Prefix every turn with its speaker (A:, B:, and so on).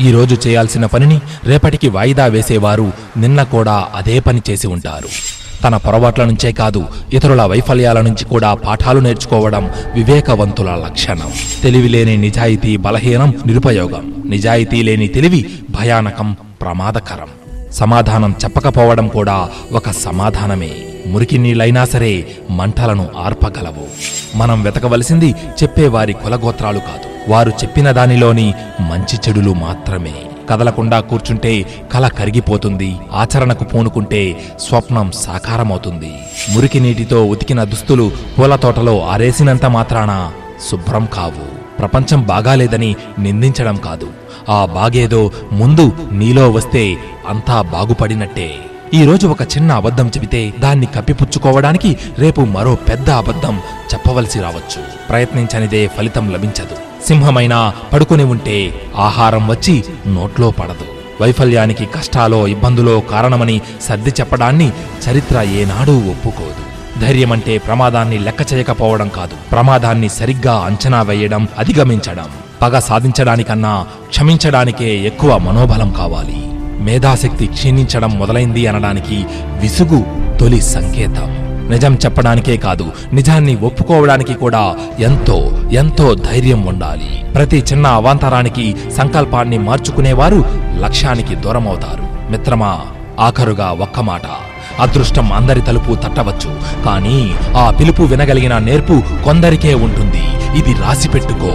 A: ఈ రోజు చేయాల్సిన పనిని రేపటికి వాయిదా వేసేవారు నిన్న కూడా అదే పని చేసి ఉంటారు. తన పొరపాట్ల నుంచే కాదు ఇతరుల వైఫల్యాల నుంచి కూడా పాఠాలు నేర్చుకోవడం వివేకవంతుల లక్షణం. తెలివి లేని నిజాయితీ బలహీనం నిరుపయోగం. నిజాయితీ లేని తెలివి భయానకం ప్రమాదకరం. సమాధానం చెప్పకపోవడం కూడా ఒక సమాధానమే. మురికి నీళ్ళైనా సరే మంటలను ఆర్పగలవు. మనం వెతకవలసింది చెప్పేవారి కులగోత్రాలు కాదు. వారు చెప్పిన దానిలోని మంచి చెడులు మాత్రమే. కదలకుండా కూర్చుంటే కల కరిగిపోతుంది. ఆచరణకు పూనుకుంటే స్వప్నం సాకారమవుతుంది. మురికి నీటితో ఉతికిన దుస్తులు పూల తోటలో ఆరేసినంత మాత్రాన శుభ్రం కావు. ప్రపంచం బాగాలేదని నిందించడం కాదు. ఆ బాగేదో ముందు నీలో వస్తే అంతా బాగుపడినట్టే. ఈ రోజు ఒక చిన్న అబద్ధం చెబితే దాన్ని కప్పిపుచ్చుకోవడానికి రేపు మరో పెద్ద అబద్ధం చెప్పవలసి రావచ్చు. ప్రయత్నించనిదే ఫలితం లభించదు. సింహమైనా పడుకుని ఉంటే ఆహారం వచ్చి నోట్లో పడదు. వైఫల్యానికి కష్టాలో ఇబ్బందులో కారణమని సర్ది చెప్పడాన్ని చరిత్ర ఏనాడూ ఒప్పుకోదు. ధైర్యమంటే ప్రమాదాన్ని లెక్క చేయకపోవడం కాదు. ప్రమాదాన్ని సరిగ్గా అంచనా వేయడం అధిగమించడం. పగ సాధించడానికన్నా క్షమించడానికే ఎక్కువ మనోబలం కావాలి. మేధాశక్తి క్షీణించడం మొదలైంది అనడానికి విసుగు తొలి సంకేతం. నిజం చెప్పడానికే కాదు నిజాన్ని ఒప్పుకోవడానికి కూడా ఎంతో ఎంతో ధైర్యం ఉండాలి. ప్రతి చిన్న అవాంతరానికి సంకల్పాన్ని మార్చుకునేవారు లక్ష్యానికి దూరమవుతారు. మిత్రమా ఆఖరుగా ఒక్క మాట. అదృష్టం అందరి తలుపు తట్టవచ్చు కానీ ఆ పిలుపు వినగలిగిన నేర్పు కొందరికే ఉంటుంది. ఇది రాసిపెట్టుకో.